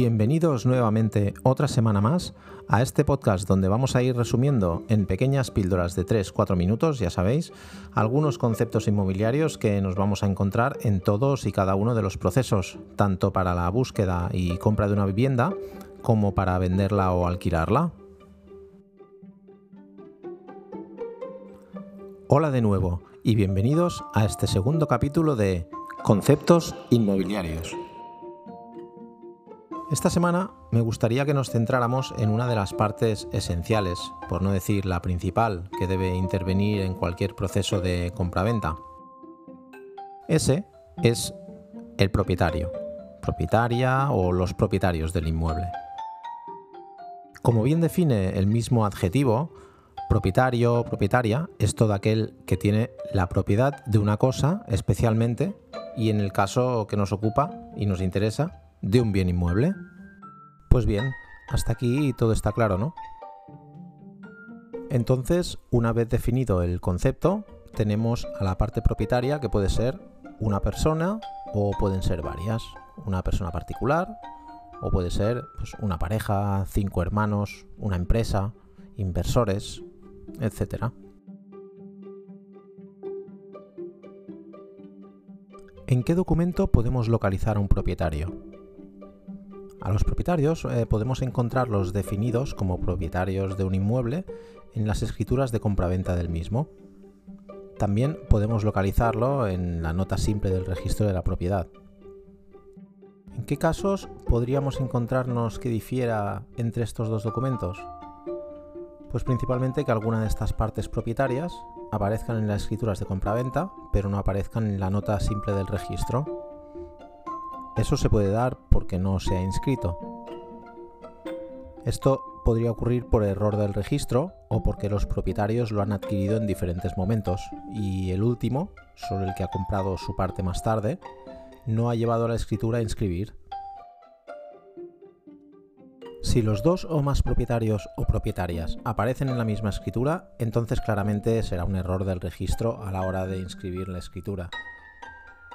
Bienvenidos nuevamente otra semana más a este podcast donde vamos a ir resumiendo en pequeñas píldoras de 3-4 minutos, ya sabéis, algunos conceptos inmobiliarios que nos vamos a encontrar en todos y cada uno de los procesos, tanto para la búsqueda y compra de una vivienda como para venderla o alquilarla. Hola de nuevo y bienvenidos a este segundo capítulo de Conceptos Inmobiliarios. Esta semana me gustaría que nos centráramos en una de las partes esenciales, por no decir la principal, que debe intervenir en cualquier proceso de compraventa. Ese es el propietario, propietaria o los propietarios del inmueble. Como bien define el mismo adjetivo, propietario o propietaria es todo aquel que tiene la propiedad de una cosa especialmente y en el caso que nos ocupa y nos interesa, de un bien inmueble? Pues bien, hasta aquí todo está claro, ¿no? Entonces, una vez definido el concepto, tenemos a la parte propietaria que puede ser una persona o pueden ser varias. Una persona particular o puede ser pues, una pareja, cinco hermanos, una empresa, inversores, etc. ¿En qué documento podemos localizar a un propietario? A los propietarios eh, podemos encontrarlos definidos como propietarios de un inmueble en las escrituras de compraventa del mismo. También podemos localizarlo en la nota simple del registro de la propiedad. ¿En qué casos podríamos encontrarnos que difiera entre estos dos documentos? Pues principalmente que alguna de estas partes propietarias aparezcan en las escrituras de compraventa, pero no aparezcan en la nota simple del registro. Eso se puede dar porque no se ha inscrito. Esto podría ocurrir por error del registro o porque los propietarios lo han adquirido en diferentes momentos y el último, solo el que ha comprado su parte más tarde, no ha llevado la escritura a inscribir. Si los dos o más propietarios o propietarias aparecen en la misma escritura, entonces claramente será un error del registro a la hora de inscribir la escritura.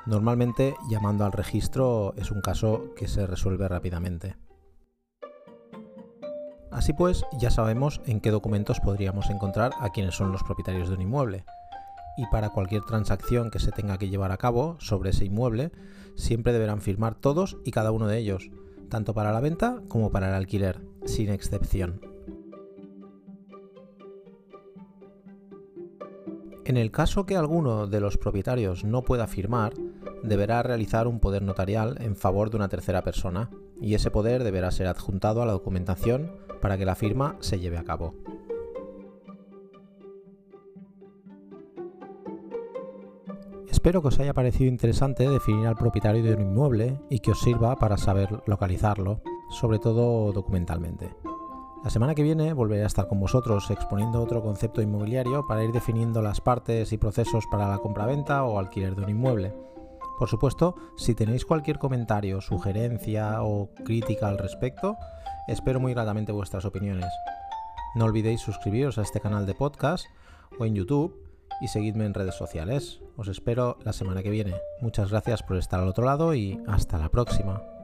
Normalmente llamando al registro es un caso que se resuelve rápidamente. Así pues, ya sabemos en qué documentos podríamos encontrar a quienes son los propietarios de un inmueble. Y para cualquier transacción que se tenga que llevar a cabo sobre ese inmueble, siempre deberán firmar todos y cada uno de ellos, tanto para la venta como para el alquiler, sin excepción. En el caso que alguno de los propietarios no pueda firmar, deberá realizar un poder notarial en favor de una tercera persona, y ese poder deberá ser adjuntado a la documentación para que la firma se lleve a cabo. Espero que os haya parecido interesante definir al propietario de un inmueble y que os sirva para saber localizarlo, sobre todo documentalmente. La semana que viene volveré a estar con vosotros exponiendo otro concepto inmobiliario para ir definiendo las partes y procesos para la compraventa o alquiler de un inmueble. Por supuesto, si tenéis cualquier comentario, sugerencia o crítica al respecto, espero muy gratamente vuestras opiniones. No olvidéis suscribiros a este canal de podcast o en YouTube y seguidme en redes sociales. Os espero la semana que viene. Muchas gracias por estar al otro lado y hasta la próxima.